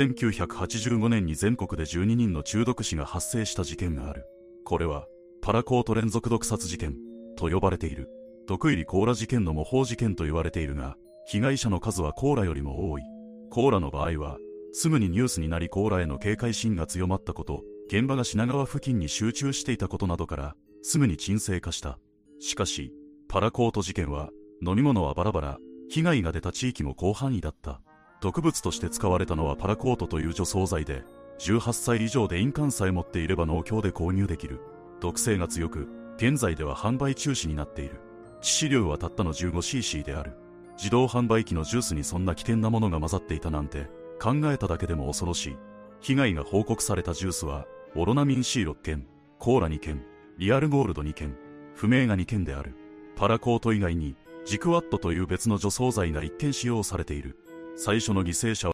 1985年に全国で12人の中毒死が発生した事件がある。これは、パラコート連続毒殺事件と呼ばれている。毒入りコーラ事件の模倣事件と言われているが、被害者の数はコーラよりも多い。コーラの場合は、すぐにニュースになりコーラへの警戒心が強まったこと、現場が品川付近に集中していたことなどから、すぐに沈静化した。しかし、パラコート事件は、飲み物はバラバラ、被害が出た地域も広範囲だった。毒物として使われたのはパラコートという除草剤で、18歳以上で印鑑さえ持っていれば農協で購入できる。毒性が強く、現在では販売中止になっている。致死量はたったの 15cc である。自動販売機のジュースにそんな危険なものが混ざっていたなんて、考えただけでも恐ろしい。被害が報告されたジュースは、オロナミン C6 件、コーラ2件、リアルゴールド2件、不明が2件である。パラコート以外に、ジクワットという別の除草剤が1件使用されている。最初の犠牲者は